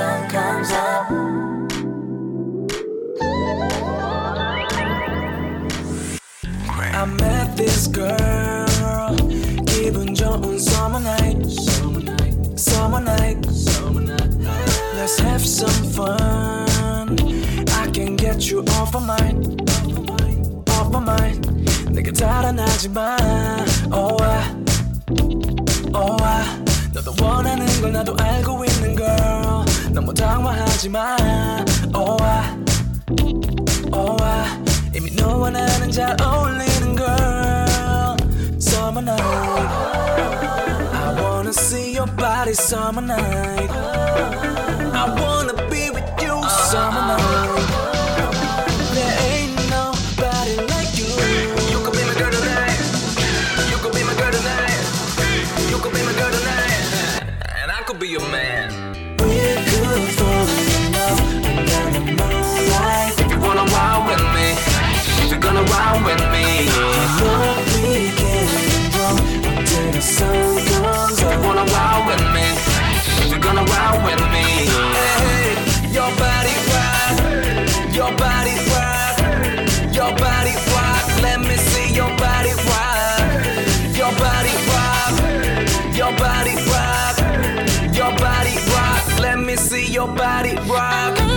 sun comes up. I met this girl 기분 좋은 summer night summer night let's have some fun I can get you off my mind off my mind 내게 달아나지 마 oh I oh I 너도 원하는 걸 나도 알고 있는 girl 너무 당황하지 마 oh I oh I 이미 너와 나는 잘 어울리는 girl Summer night I wanna see your body summer night I wanna be with you summer night Your body rock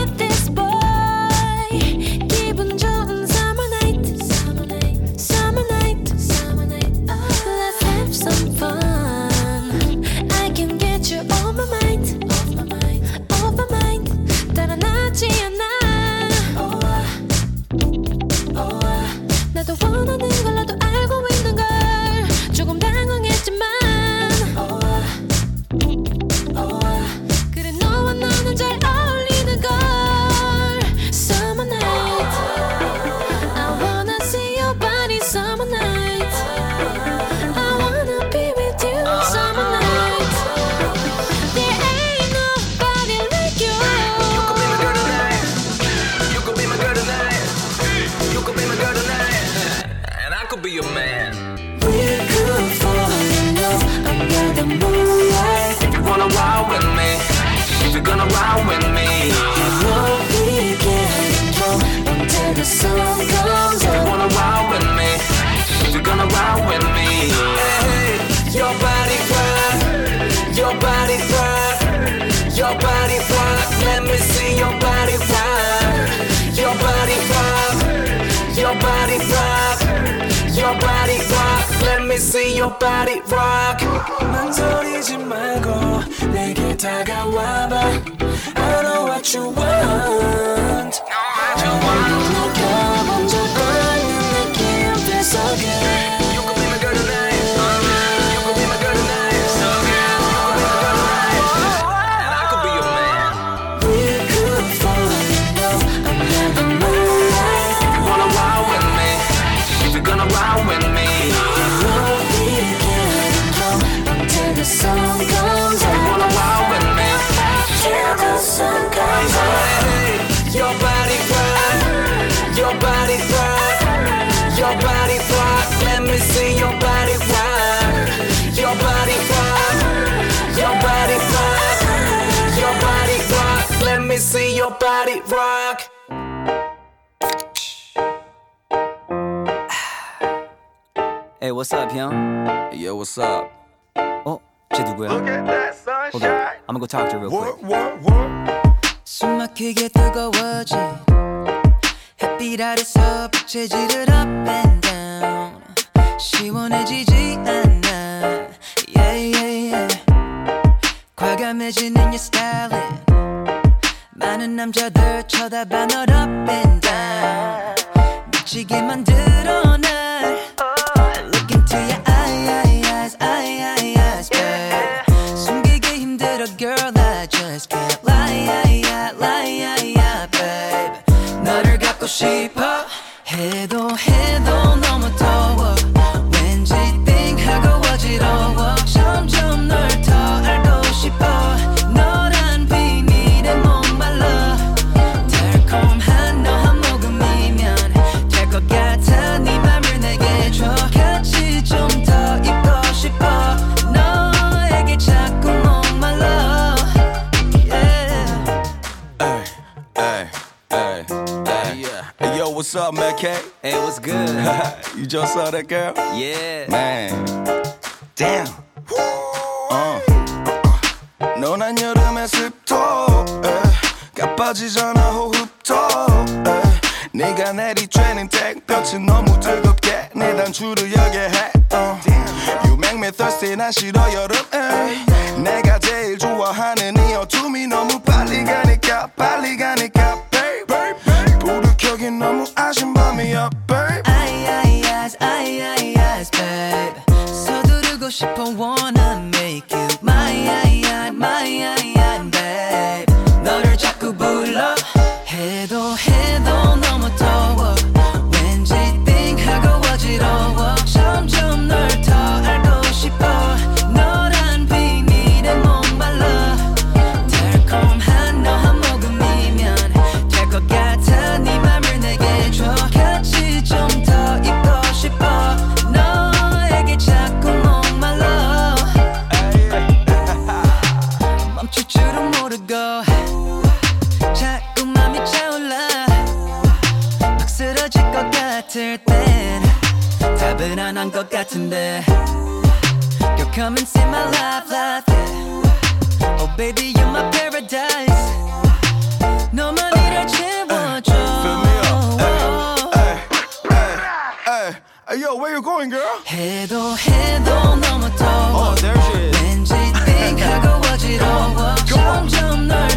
your body rock. 망설이지 말고 내게 다가와봐. I know what you want. body rock. Hey, what's up, 형? Yo, what's up? 어? 쟤 누구야? Look at that Hold on. sunshine. I'm gonna go talk to her real quick. What, what, what? 숨 막히게 뜨거워진 햇빛 아래서 부채질을 up and down 시원해지지 않아 yeah, yeah, yeah. 과감해지는 your styling 많은 남자들 쳐다봐 널 up and down 미치게 만들어 날 Look into your eye, eyes, eye, eye, eyes, babe 숨기기 힘들어 girl I just can't lie, lie, lie, lie, babe 너를 갖고 싶어 해도 해도 너무 더워 왠지 띵하고 어지러워 Man? K? Hey, what's good? you just saw that girl? Yeah. Man. Damn. 어. 너난 여름의 습도 가빠지잖아 호흡도 에. 네가 내리쬐는 땡볕이 너무 뜨겁게 내 단추를 열게 해 어. You make me thirsty 난 싫어 여름 baby you're my paradise 너만 이를 채워줘 Fill me up. Hey, hey, hey, hey, yo, where you going, girl? 해도 해도 너무 더워 Oh, there she is. 왠지 띵하고 어지러워 점점 널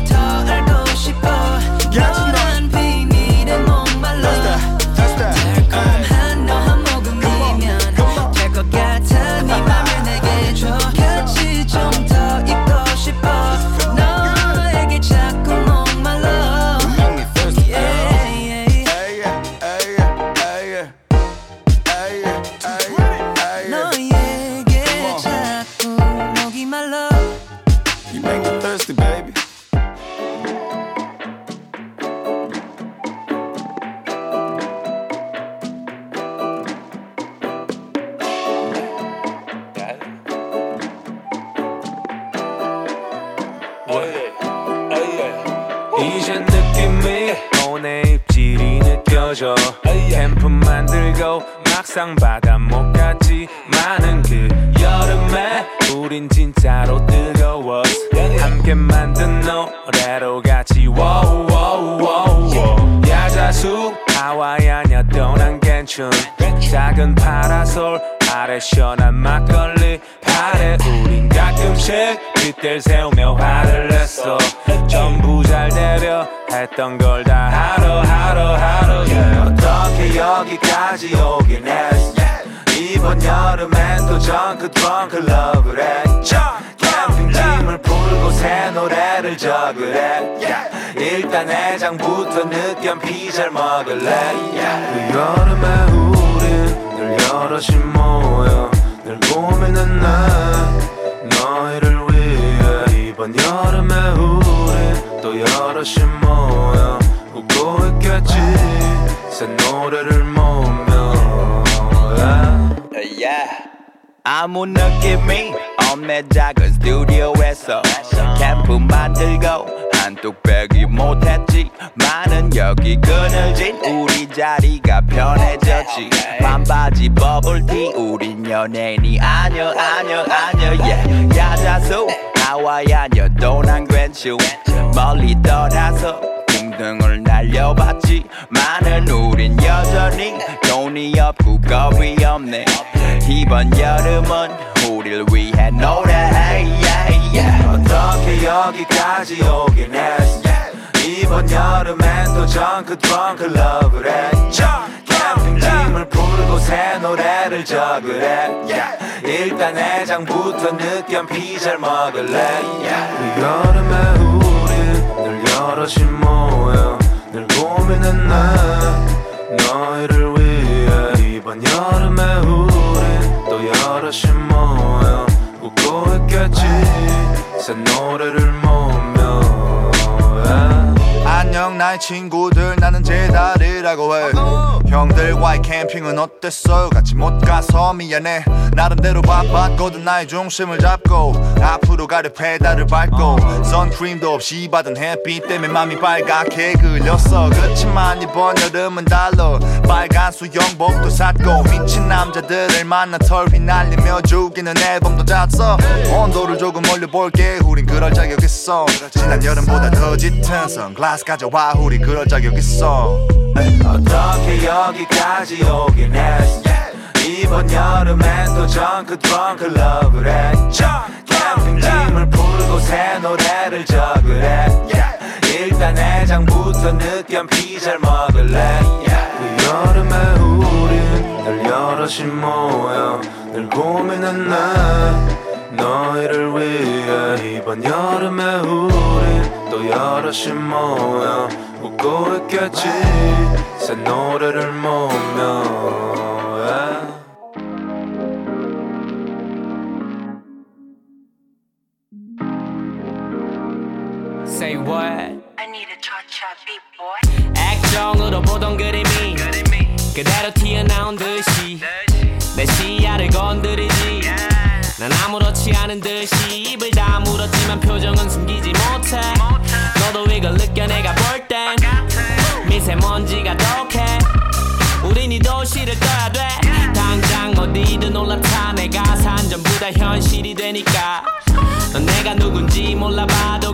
여기까지 오긴 했어 이번 여름엔 또 punch drunk love를 해. 캠핑짐을 풀고 새 노래를 적으래. 일단 해장부터 느끼한 피잘 먹을래. 그 여름에 우린 늘 여럿이 모여 늘 고민은 나 너희를 위해. 이번 여름에 우린 또 여럿이 모여 웃고 있겠지 새 노래를 모으며 yeah. yeah. 아무 느낌이 없네 작은 스튜디오에서 캠프 만들고 한뚝배기 못했지 많은 여기 그늘진 우리 자리가 편해졌지 반바지 버블티 우린 연예인이 아녀 아녀 아녀 yeah. 야자수 하와이아녀 또난 괜찮 멀리 떠나서 등등을 날려봤지. 많은 우린 여전히 돈이 없고 겁이 없네. 이번 여름은 우릴 위해 노래해 yeah, yeah. 어떻게 여기까지 오긴 했어? 이번 여름엔 또 punch drunk love를 해 캠핑짐을 풀고 새 노래를 적으래. 일단 해장부터 느끼한 피잘 먹을래. 그 여름에 우린 늘 여럿이 모여 늘 고민은 나 너희를 위해. 이번 여름에 우린 또 여럿이 모여 웃고 있겠지. 새 노래를 yeah. 안녕 난 나의 친구들. 나는 제다리라고 해. 형들과의 캠핑은 어땠어요? 같이 못 가서 미안해 나름대로 바빴거든 나의 중심을 잡고 앞으로 가려 페달을 밟고 선크림도 없이 받은 햇빛 때문에 맘이 빨갛게 그렸어. 그렇지만 이번 여름은 달러 빨간 수영복도 샀고 미친 남자들을 만나 털 휘날리며 죽이는 앨범도 잤어. 온도를 조금 올려볼게. 우린 그럴 자격 있어. 지난 여름보다 더 짙은 선글라스 가져와. 우리 그럴 자격 있어. 어떻게 여기까지 오긴 했어 이번 여름엔 또 punch drunk love를 했죠 캠핑짐을 풀고 새 노래를 적으래. 일단 해장부터 느끼한 피자를 먹을래. 그 여름에 우린 늘 여럿이 모여 늘 고민은 나 너희를 위해 이번 여름에 우린 또 여럿이 모여 웃고 있겠지. 새 노래를 모으며 Say what? 액정으로 보던 그림이 그대로 튀어나온 듯이 내 시야를 건드리지. 난 아무렇지 않은 듯이 입을 다물었지만 표정은 숨기지 못해. 너도 이걸 느껴 내가 볼 땐 미세먼지가 독해. 우린 이 도시를 떠야 돼. 당장 어디든 올라타. 내가 산 전부 다 현실이 되니까. 넌 내가 누군지 몰라봐도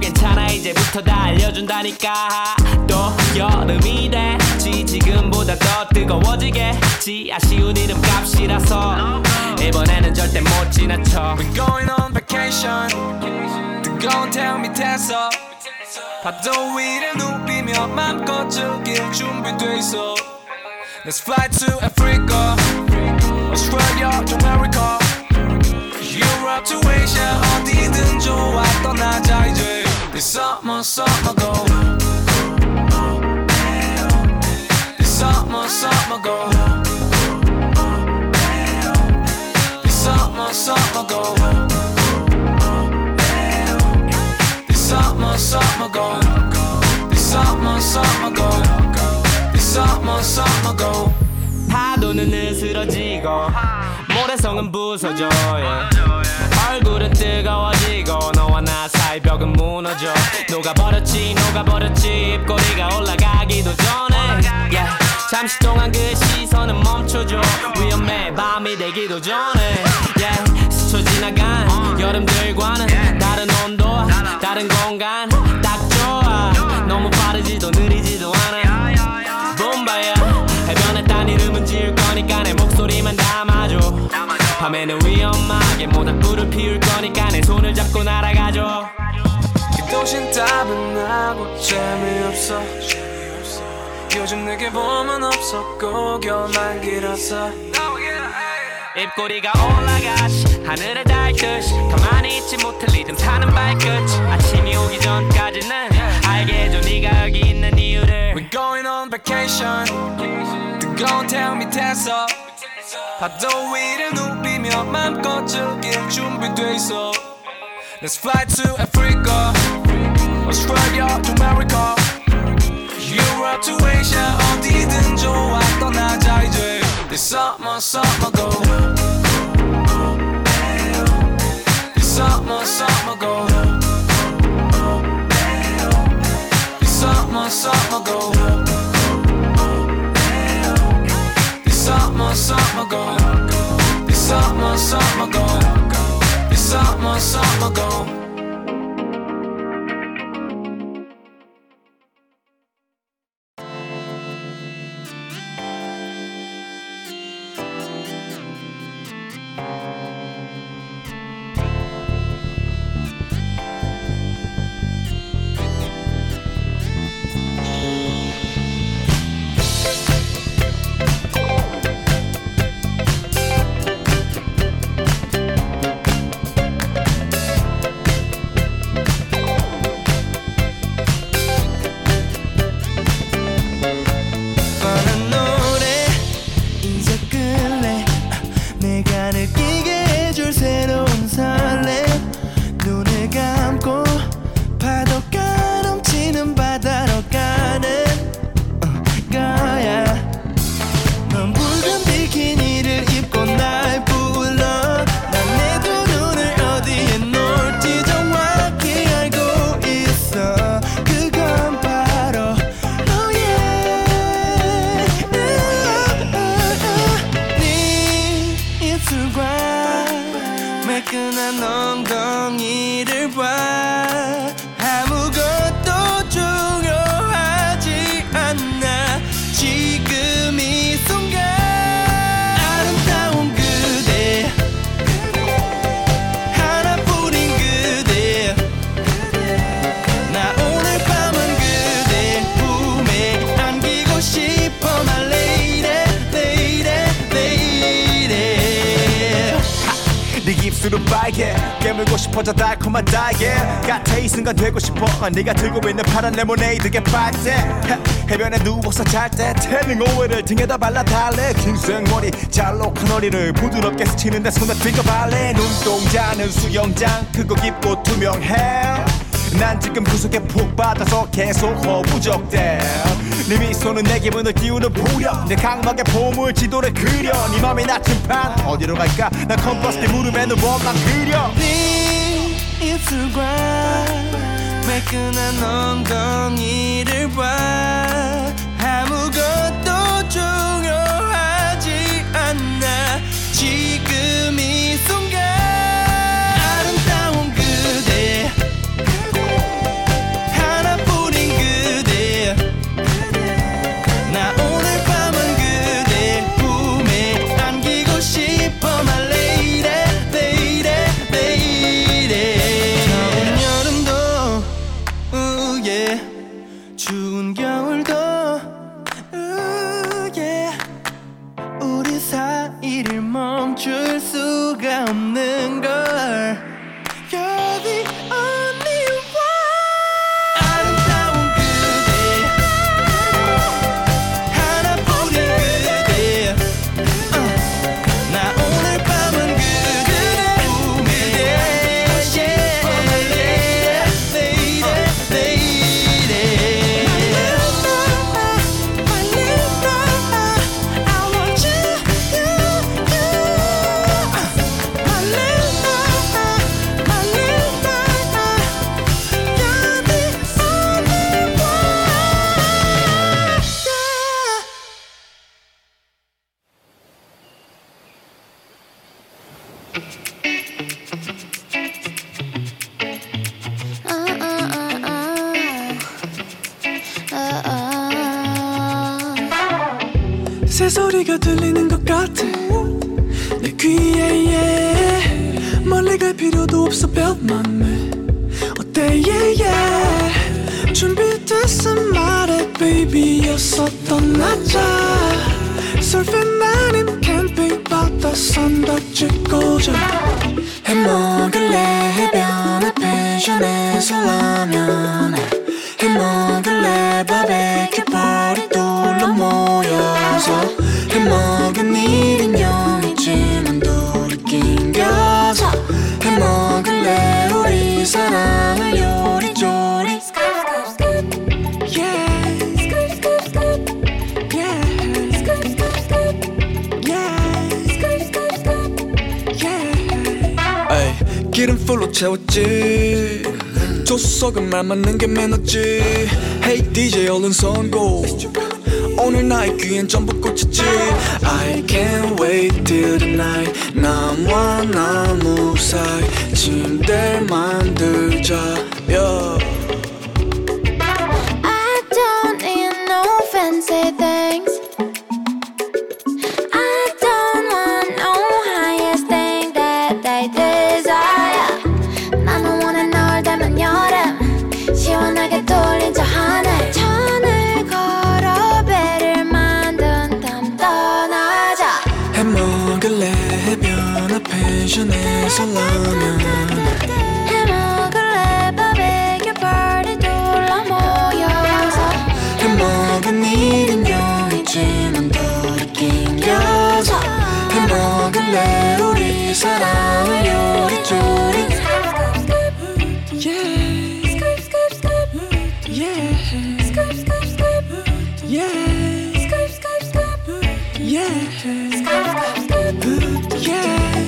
이제부터 다 알려준다니까. 또 여름이 됐지 지금보다 더 뜨거워지겠지. 아쉬운 이름값이라서. 이번에는 절대 못 지나쳐. We're going on vacation. 뜨거운 태양 밑에서 파도 위를 누비며 맘껏 즐길 준비돼 있어. Let's fly to Africa. Australia to America. Europe to Asia. 어디든 좋아 떠나 자 이제 This summer summer go This summer summer go This summer summer go This summer summer go This summer summer go This summer summer go 파도는 느스러지고 모래성은 부서져 yeah. 얼굴은 뜨거워지고 너와 나 사이 벽은 무너져. 녹아버렸지 녹아버렸지. 입꼬리가 올라가기도 전에. Yeah. 잠시 동안 그 시선은 멈춰줘. 위험해 밤이 되기도 전에. Yeah. 스쳐 지나간 여름들과는 다른 온도 다른 공간. 딱 좋아. 너무 빠르지도 느리지도 않아. 봄바야. 해변에 딴 이름은 지을 거니까 내 목소리만 담아줘. 밤에는 위험하게 모닥불을 피울 거니까 내 손을 잡고 날아가줘 이 도신 따분하고 재미없어. 요즘 내게 봄은 없었고 겨울만 길었어 입꼬리가 올라가시 하늘에 닿듯이. 가만히 있지 못할 리듬 타는 발끝 아침이 오기 전까지는 알게 해줘 네가 여기 있는 이유를. We're going on vacation. 뜨거운 태양 밑에서 파도 위를 누비며 맘껏 즐길 준비돼 있어. Let's fly to Africa Australia to America Europe to Asia 어디든 좋아 떠나자 이제 This summer summer go This summer summer go This summer summer go This summer summer go This summer summer go This summer summer go 네가 들고 있는 파란 레모네이드에 빨대 해변에 누워서 잘때 태닝 오일을 등에다 발라 달래. 긴 생머리 잘록한 허리를 부드럽게 스치는데 손에 finger ballet 눈동자는 수영장 크고 깊고 투명해. 난 지금 그 속에 푹 빠져서 계속 허우적대. 네 미소는 내 기분을 띄우는 부력. 내 각막에 보물 지도를 그려. 네 맘의 나침판. 어디로 갈까? 난 컴퍼스 네 무릎에 누워 원만 그려. 네 입술과 매끈한 엉덩이를 봐 나자. 설핑 아님 캠핑 바다 선박 찍고 자. 해먹을래? 해변에 펜션에서 라면 해먹을래? 바베큐 벌이 둘러 모여서. 해먹은 일은 영이지만 둘이 낑겨서. 해먹을래? 우리 사랑을 기름 풀로 채웠지. 조석은 말 맞는 게 매너지. Hey DJ 얼른 선고. 오늘 나의 귀엔 전부 꽂혔지. I can't wait till the night. 나와 나 무사히 침대를 만들자. Yeah. 해먹을래 우리 사랑을 요리조리 Yeah. Yeah. Yeah. Yeah. 난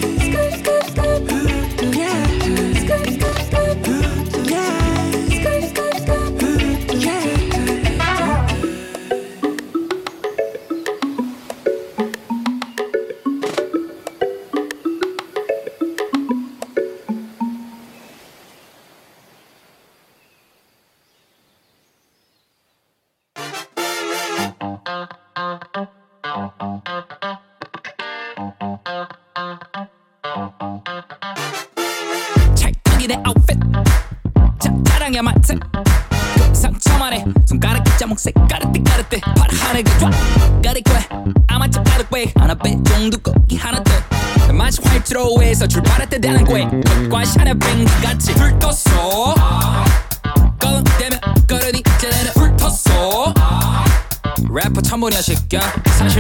got such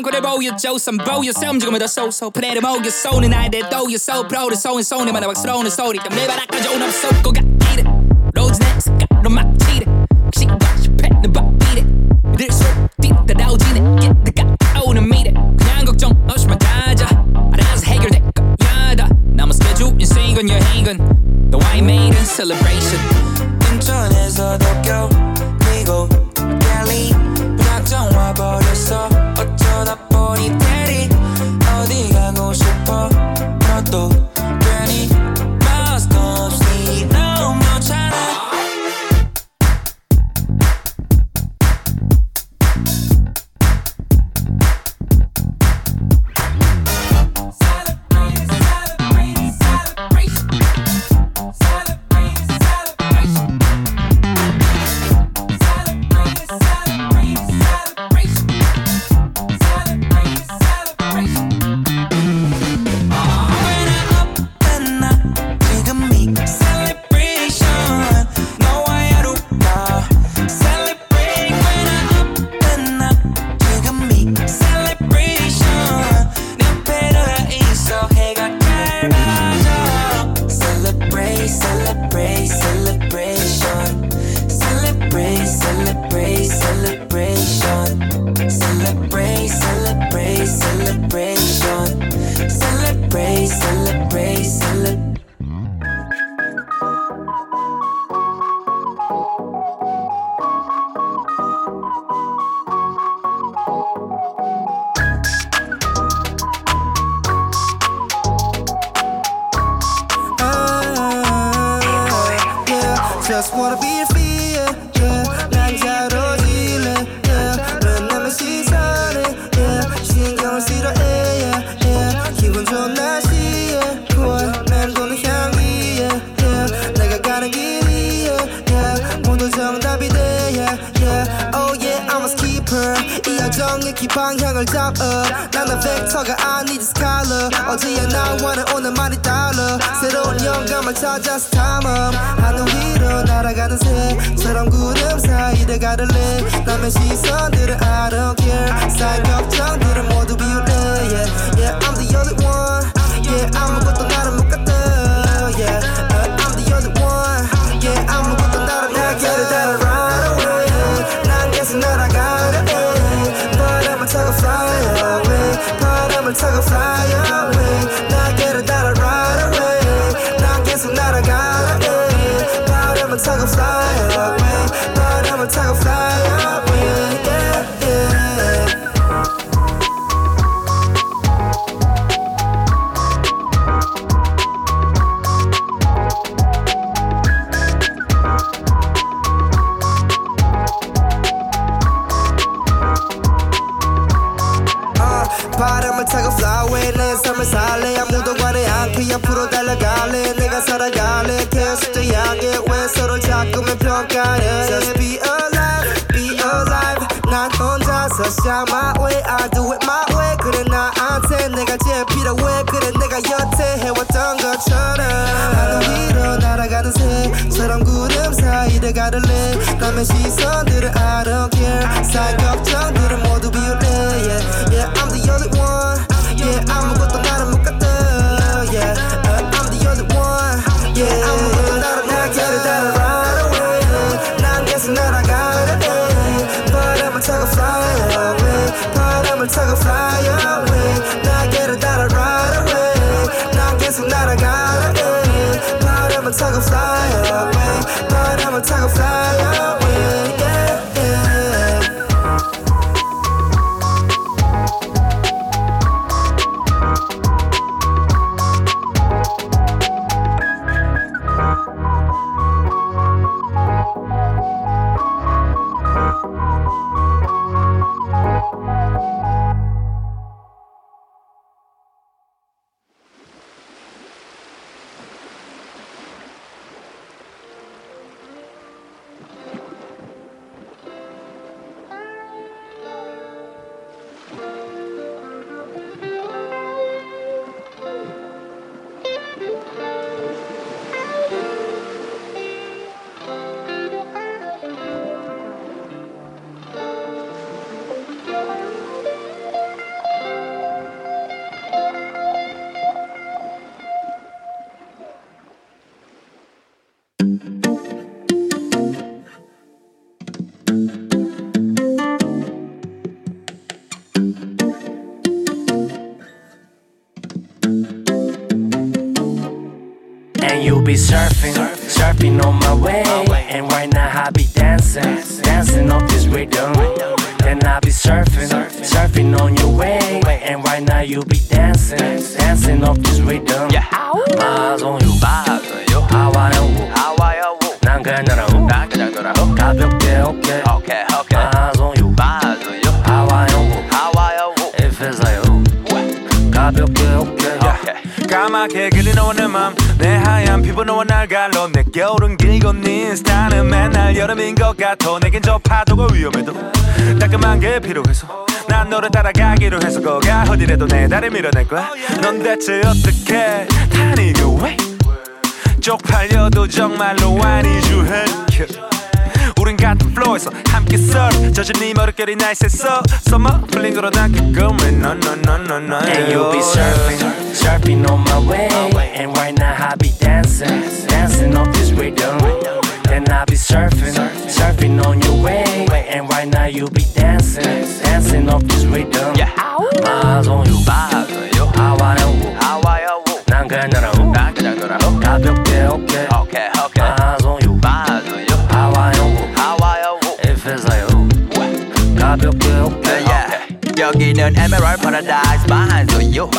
I'm gonna roll your joe some bro your sound you're gonna so put that all your soul. So i did throw your soul bro the and soul and my next throne and story the so go be surfing, surfing on my way. And right now I be dancing, dancing off this rhythm. Then I be surfing, surfing on your way. And right now you be dancing, dancing off this rhythm. 내 하얀 피부 너와 날 갈로 내 겨울은 길고 네 스타는 맨날 여름인 것 같아. 내겐 저 파도가 위험해도 따끔한 게 필요해서 난 너를 따라가기로 해서 거가 어디래도 내 다리 밀어낼 거야. 넌 대체 어떻게 다니고 왜 쪽팔려도 정말로 아니죠 우린 같은 플로에서 함께 썰 젖은 네 머릿결이 날샜어 서머 풀린 거로 닦게끔 No no no no no And you be surfing, surfing on my way. And right now I be dancing, dancing off this rhythm. Then I be surfing, surfing on your way. And right now you be dancing, dancing off this rhythm. Yeah. Miles on you, 맞아요 하와요. 하와요 난 그녀라고, 난 그냥 돌아오 가볍게 오케이. 오 Yeah. 여기는 Emerald Paradise 맞아요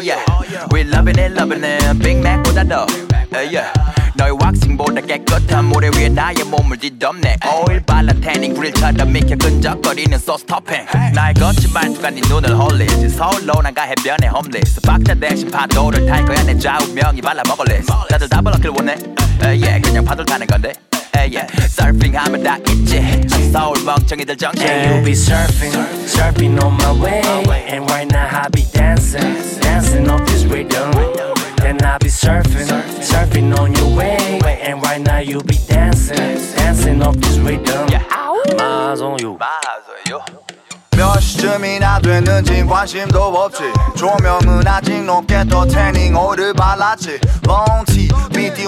yeah. We loving it loving it. Big Mac보다 더 yeah. 너의 왁싱보다 깨끗한 모래 위에 나의 몸을 뒤덮네 오일 발라 태닝 그릴처럼 익혀 끈적거리는 소스 토핑 나의 거친 말투가 네 눈을 홀리지 서울로 나가 해변에 홈리스 박자 대신 파도를 탈 거야 내 좌우명이 발라먹을래 다들 다 벗었길 원해 yeah. 그냥 파도를 타는 건데 yeah. 서핑하면 다 있지 서울 멍청이들 정신 And you be surfing, surfing on my way. And right now I be dancing, dancing off this rhythm. Then I be surfing, surfing on your way. And right now you be dancing, dancing off this rhythm. Miles on you. 맞아요 몇 시쯤이나 됐는지 관심도 없지 조명은 아직 높게 떠 태닝 오일을 발랐지 롱티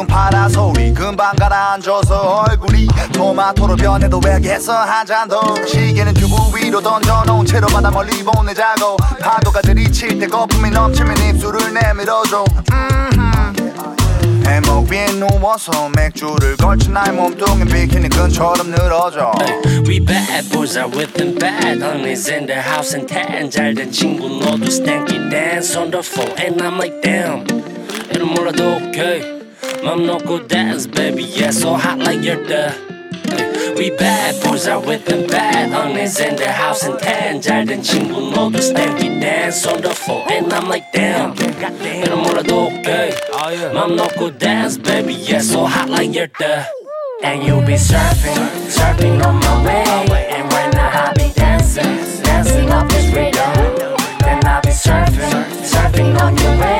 미디움 파라솔이 금방 가라앉아서 얼굴이 토마토로 변해도 왜겠어 한잔 더. 시계는 튜브 위로 던져놓은 채로 바다 멀리 보내자고. 파도가 들이칠 때 거품이 넘치면 입술을 내밀어줘. 해목 위에 누워서 맥주를 걸친 나의 몸뚱이 비키니 끈처럼 늘어져. We bad boys are with them bad Honeys in the house and tan. 잘된 친구 너도 stanky dance on the floor. And I'm like damn. 이런 몰라도 okay Mom, no go dance, baby, yeah, so hot like you're the. We bad boys are with the bad honeys in the house in tan. 잘된 친구 모두 stand, we dance on the floor, and I'm like, damn. 이런 뭐라도 okay. Mom, no go dance, baby, yeah, so hot like you're the. And you'll be surfing, surfing on my way. And when I'll be dancing, dancing off this rhythm. Then I'll be surfing, surfing on your way.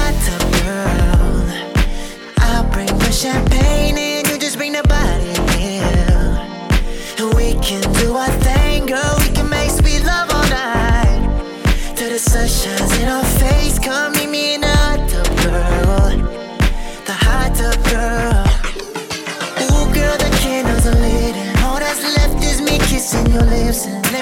shines in our face. Come meet me in the hot tub, girl. The hot tub, girl. Ooh, girl, the candles are lit. And all that's left is me kissing your lips. And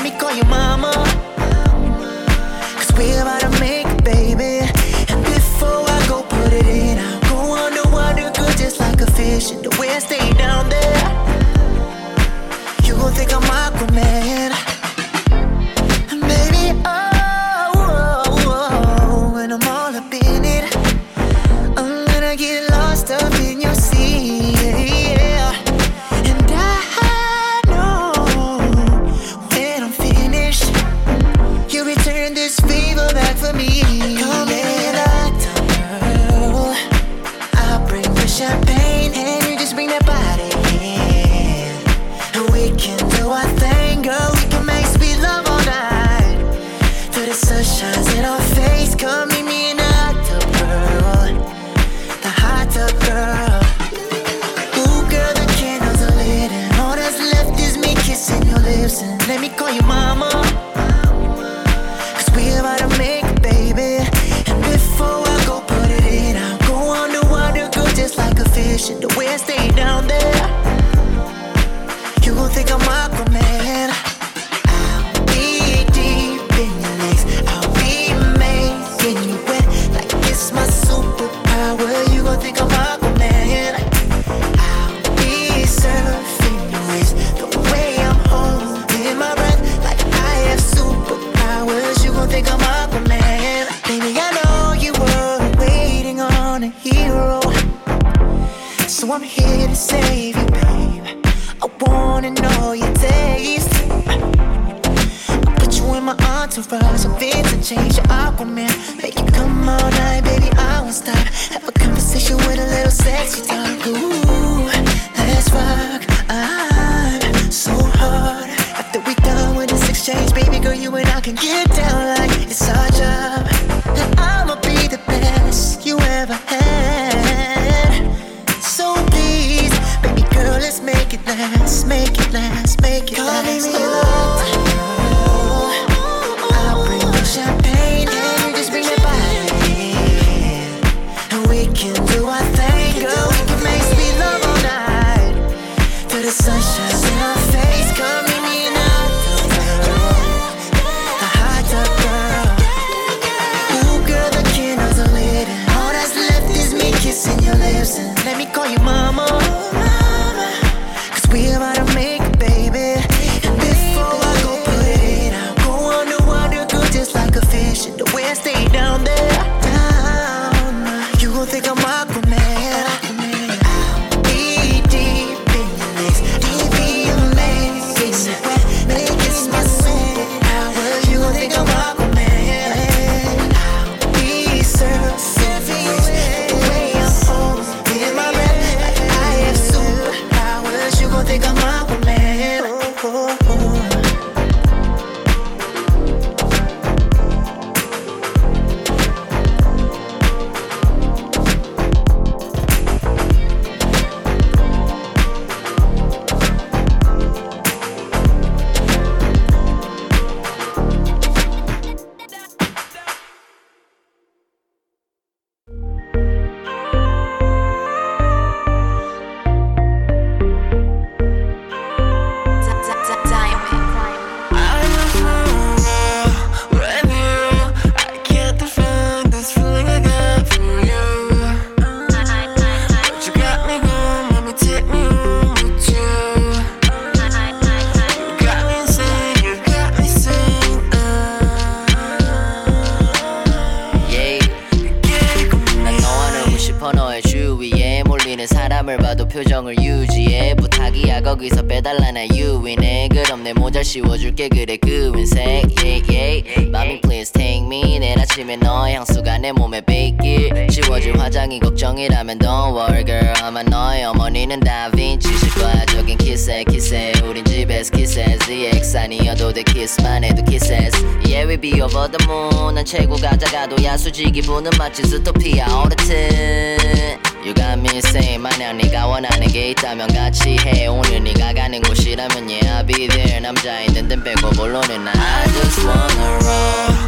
나는 최고 가자가도 야수지 기분은 마치 스토피아 오르트 You got me say 만약 네가 원하는 게 있다면 같이 해. 오늘 네가 가는 곳이라면 yeah I'll be there. 남자인 든든 빼고 볼로는 I just wanna roll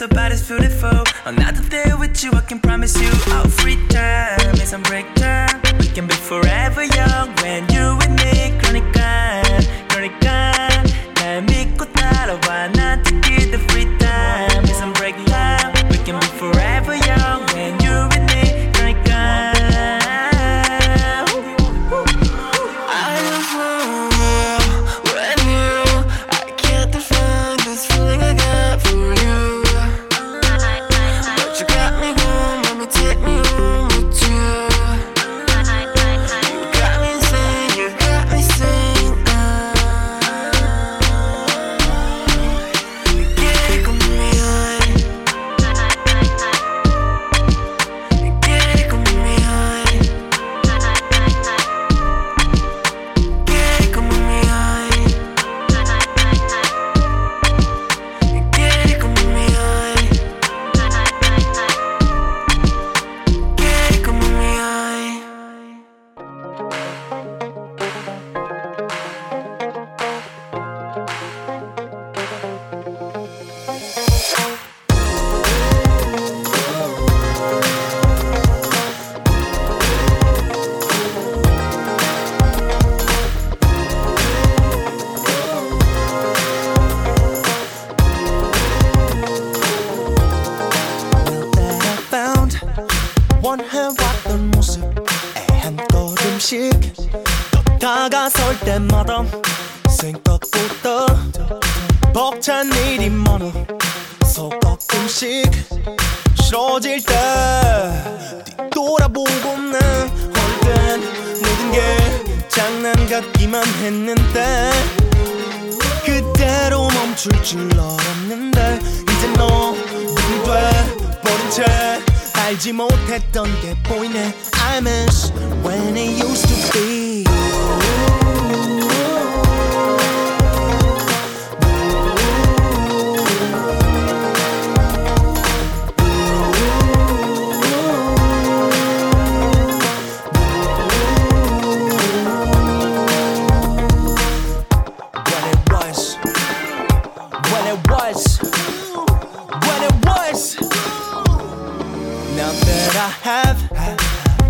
about is through the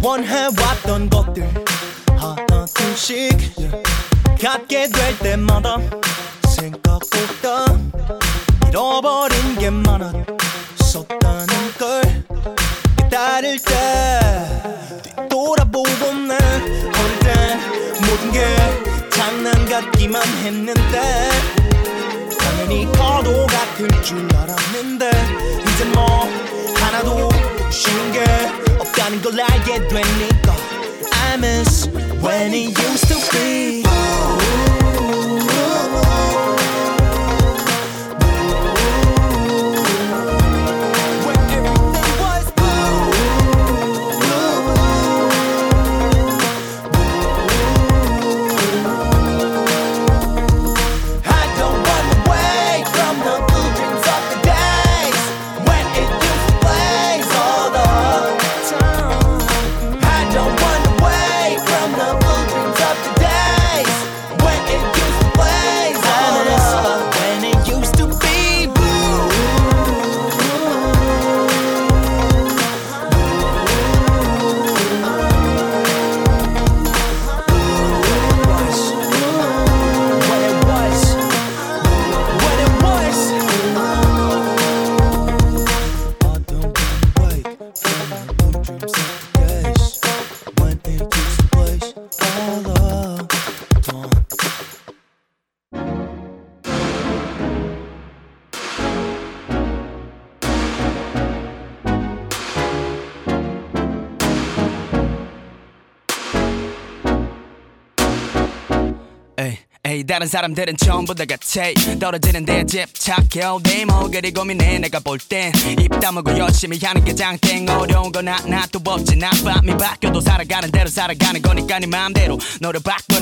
원해왔던 것들. 하나 둘씩 갖게 될 때마다 생각보다 잃어버린 게 많았었다는 걸 깨달을 때 뒤돌아보고 난 어릴 모든 게 장난 같기만 했는데 당연히 거도 같을 줄 알았는데 이제 뭐 하나도 쉬운 게 걸 알게 되니까 I miss when it used to be. 다른 사람들은 전부 다 같아 떨어지는 데 집착해. 뭐 그리 고민해 내가 볼 땐 입 다물고 열심히 하는 게 장땡. 어려운 건 하나도 없지 나 밤이 바뀌어도 살아가는 대로 살아가는 거니까 네 맘대로 너를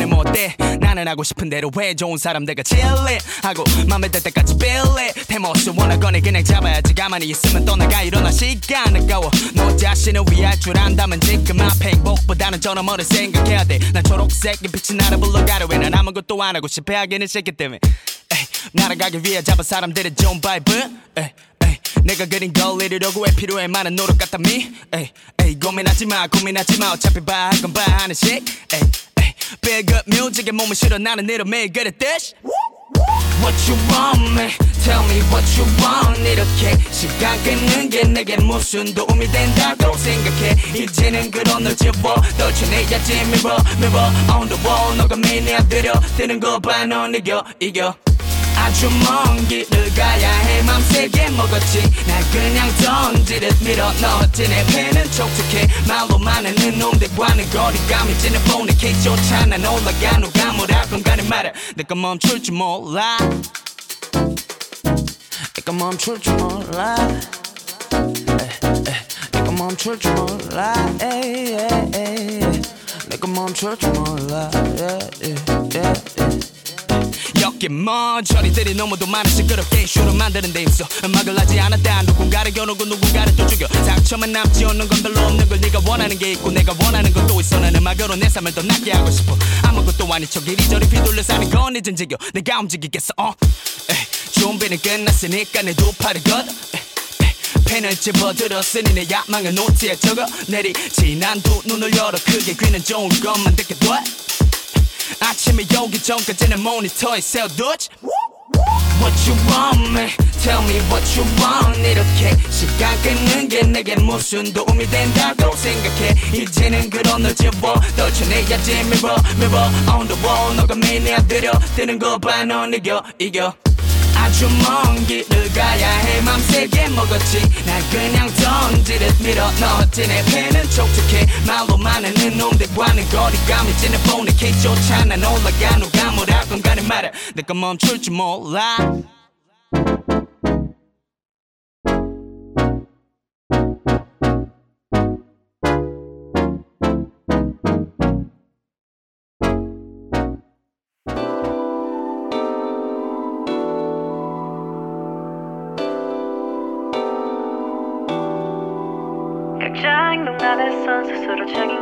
뭐 어때 나는 하고 싶은 대로 해. 좋은 사람들과 칠래 하고 맘에 들 때까지 빌래. 대모습 원하거니 그냥 잡아야지. 가만히 있으면 떠나가 일어나 시간 아까워. 너 자신을 위할 줄 안다면 지금 앞에 행복보다는 저 너머를 생각해야 돼난 초록색의 빛이 나를 불러가려 왜난 아무것도 안 하고 싶어 하기는 싫기 때문에. 에이, 날아가기 위해 잡은 사람들의 좋은 vibe ay, ay, 내가 그린 걸 이루려고 꽤 필요해? 많은 노력과 땀이? ay, ay, 고민하지 마 고민하지 마. 어차피 봐야 할건 봐야 하는 식. ay, ay, Big up music에 몸을 실어. 나는 이런 매일 그랬듯이 What you want me? Tell me what you want. 이렇게 시간 끊는 게 내게 무슨 도움이 된다고 생각해. 이제는 그런 널 집어 떨쳐내야지. Mirror mirror on the wall. 너가 내 앞들여 뜨는 거봐넌 이겨 이겨 아주 먼 길을 가야 해 맘세게 먹었지. 날 그냥 던지듯 밀어 넣었지. 내 배는 촉촉해. 말로만 하는 놈들과는 거리감이 지는 폰의 케이크조차 난 올라가 누가 뭐라 건가는 말야 내가 멈출 줄 몰라. 내가 멈출 줄 몰라. 내가 멈출 줄 몰라. 내가 멈출 줄 몰라. 예, 예, 예, 예. 여기 뭐 너무도 많은 시끄럽게 이슈를 만드는 데 있어. 음악을 하지 않았다. 누군가를 겨누고 누군가를 또 죽여 상처만 남지 않는 건 별로 없는 걸 네가 원하는 게 있고 내가 원하는 건 또 있어. 난 음악으로 내 삶을 더 낫게 하고 싶어. 아무것도 아닌 척 이리저리 휘둘려 사는 건 이젠 지겨. 내가 움직이겠어. 어? 에이, 준비는 끝났으니까 내 두 팔을 걷어. 펜을 집어들었으니 내 야망을 노트에 적어. 내리 지 난 두 눈을 열어. 크게 귀는 좋은 것만 듣게 돼 아침에 오기 전까지는 모니터에 세워두지. What you want me? Tell me what you want. 이렇게 시간 끊는 게 내게 무슨 도움이 된다고 생각해. 이제는 그런 널 집어 떨쳐내야지. Mirror mirror on the wall. 너가 매일 내 앞들여 뜨는 거봐넌 이겨 이겨 아주 먼 길을 가야 해 맘세게 먹었지. 날 그냥 던지듯 밀어 넣었지. 내 배는 촉촉해. 말로만 하는 놈들과는 거리감이 지는 폰의 케이크조차 난 올라가 누가 뭐라 건가는 말야 내가 멈출 줄 몰라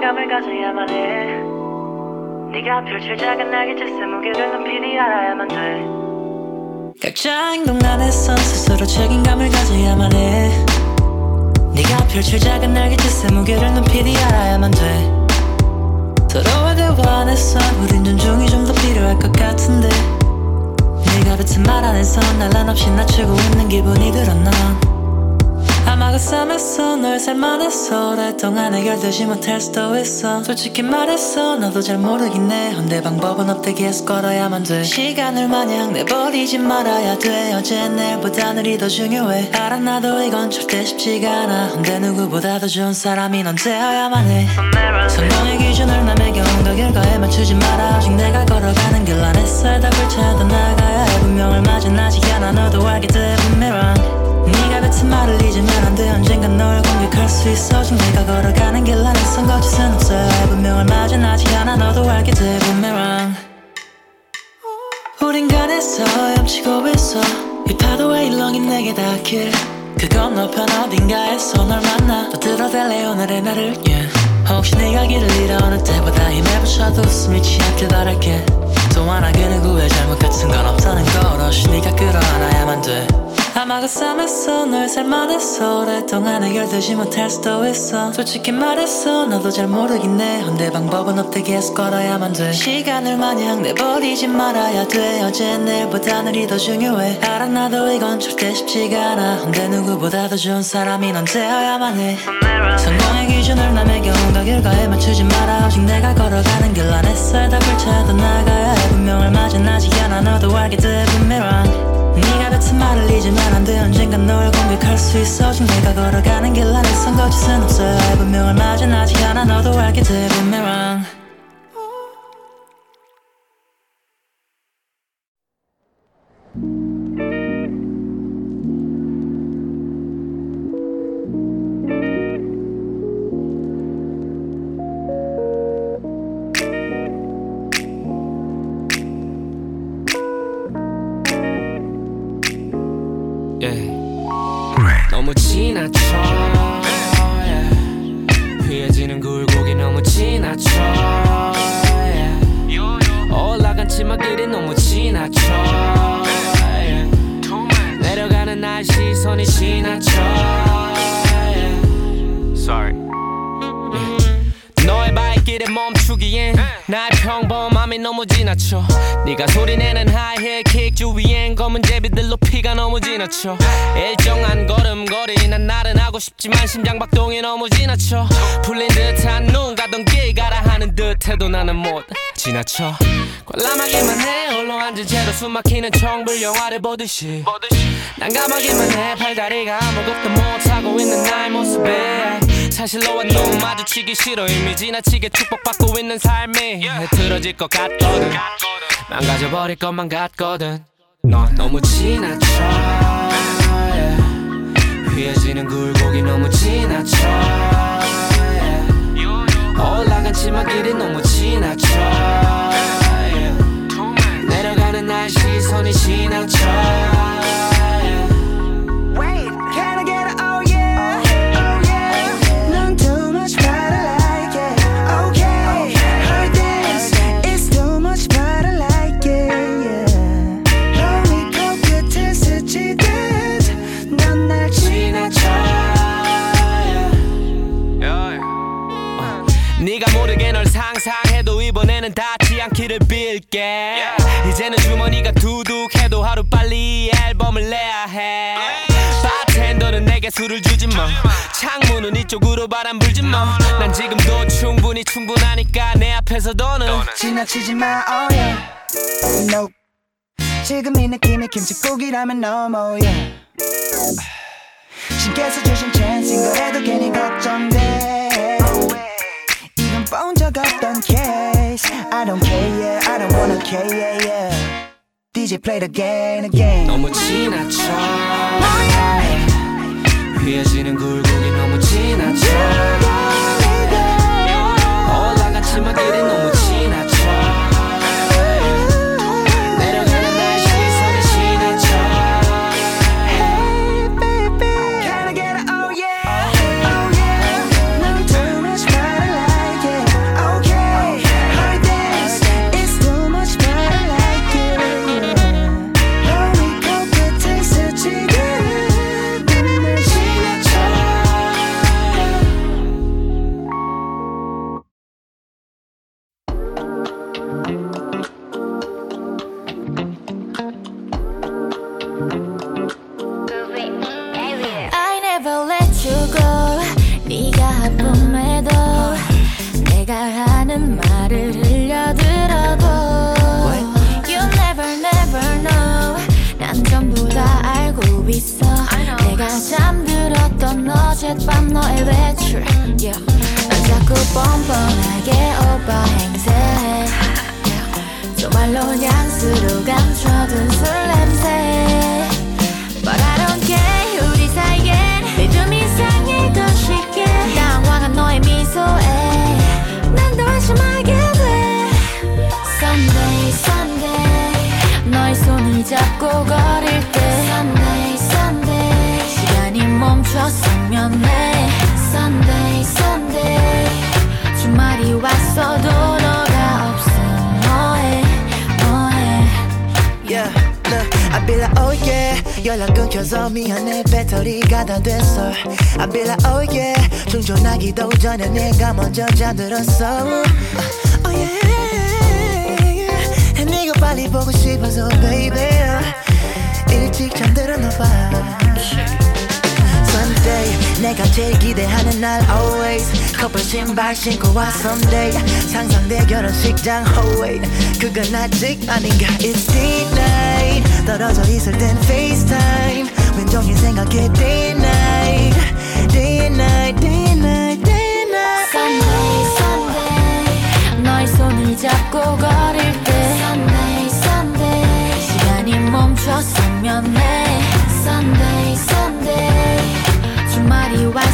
책임감을 가져야만 해. 네가 펼칠 작은 날개짓의 무게를 높이 알아야만 돼. 각자 행동 안에선 스스로 책임감을 가져야만 해. 네가 펼칠 작은 날개짓의 무게를 높이 알아야만 돼. 서로의 대화 안에서 우린 존중이 좀 더 필요할 것 같은데. 네가 뱉은 말 안에서 날 한없이 낮추고 있는 기분이 들어 넌 아마 그 삶에서 널 살만해서 오랫동안 해결되지 못할 수도 있어. 솔직히 말해서 너도 잘 모르긴 해. 헌데 방법은 없대 계속 걸어야만 돼. 시간을 마냥 내버리지 말아야 돼. 어제 내일보다 늘이 더 중요해. 알아 나도 이건 절대 쉽지가 않아. 헌데 누구보다 더 좋은 사람이 넌 되어야만 해. 성공의 기준을 남의 경험과 결과에 맞추지 마라. 오직 내가 걸어가는 길 안에 살답을 찾아 나가야 해. 분명을 맞은 아직 않아 너도 알게 돼 분명 네가 뱉은 말을 잊으면 안돼. 언젠간 널 공격할 수 있어 오직 내가 걸어가는 길 안에선 거짓은 없어. 분명을 아직 않아. 너도 알게 돼 분명 우린 간에서 헤엄치고 있어 이 파도에 일렁인 내게 닿길. 그 건너편 어딘가에서 널 만나. 또 들어댈래 오늘의 나를. Yeah. 혹시 네가 길을 잃어 어느 때보다 힘에 부쳐도 숨이 취하길 바랄게. 또 하나 그 누구의 잘못 같은 건 없다는 걸. 혹시 네가 끌어안아야만 돼 아마 그 삶에서 널 살만해서 오랫동안 해결되지 못할 수도 있어. 솔직히 말해서 너도 잘 모르긴 해. 헌데 방법은 없대 계속 걸어야만 돼. 시간을 마냥 내버리지 말아야 돼. 어제 내일보다 늘이 더 중요해. 알아 나도 이건 절대 쉽지가 않아. 헌데 누구보다 더 좋은 사람이 넌 되어야만 해. 성공의 기준을 남의 경험과 결과에 맞추지 마라. 오직 내가 걸어가는 길 안에 살답을 찾아 나가야 해. 분명을 맞은 아직 않아 너도 알게 돼 분명 네가 뱉은 말을 잊으면 안돼. 언젠간 널 공격할 수 있어. 오직 내가 걸어가는 길 안에선 거짓은 없어. 분명을 아직 않아 너도 알게 돼 분명 싶지만 심장박동이 너무 지나쳐. 풀린 듯한 눈 가던 길 가라 하는 듯해도 나는 못 지나쳐. 관람하기만 해 홀로 앉은 채로 숨막히는 청불 영화를 보듯이. 난감하기만 해 팔다리가 아무것도 못하고 있는 나의 모습에. 사실 너와 눈 마주치기 싫어 이미 지나치게 축복받고 있는 삶이 흐트러질 것 같거든. 망가져버릴 것만 같거든. 넌 너무 지나쳐 앞에서 너는 지나치지 마, oh yeah. Nope. 지금 이 느낌이 김치국이라면 너무 yeah. 신께서 주신 찬스인 거라도 괜히 걱정돼. 이건 본적 없던 case. I don't care, yeah. I don't wanna care, yeah, yeah. DJ play the game again. 너무 지나쳐 휘어지는 굴곡이 너무 지나쳐 올라간 치마 제일 기대하는 날 always 커플 신발 신고 와 someday 상상돼 결혼식장 oh wait 그건 아직 아닌가 It's D-Night 떨어져 있을 땐 FaceTime 왼종일 생각해 Day and Night Day and Night Day and Night Day and Night Sunday Sunday 너의 손을 잡고 걸을 때 Sunday Sunday 시간이 멈췄으면 해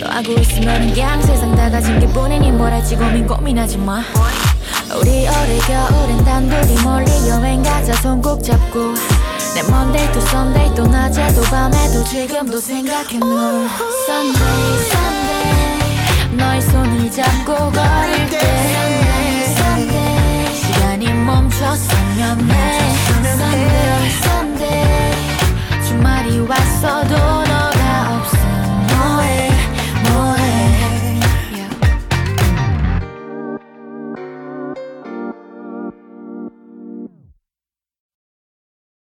너하고 있으면 그냥 세상 다 가진 게 본인이 뭐랄지 고민 고민하지 마. 우리 올해 겨울엔 단둘이 멀리 여행 가자 손 꼭 잡고. 내 Monday to Sunday 또 낮에도 밤에도 지금도 생각해 널. Sunday Sunday 너의 손을 잡고 걸을 때. Sunday 시간이 멈췄으면 해. Sunday Sunday 주말이 왔어도 너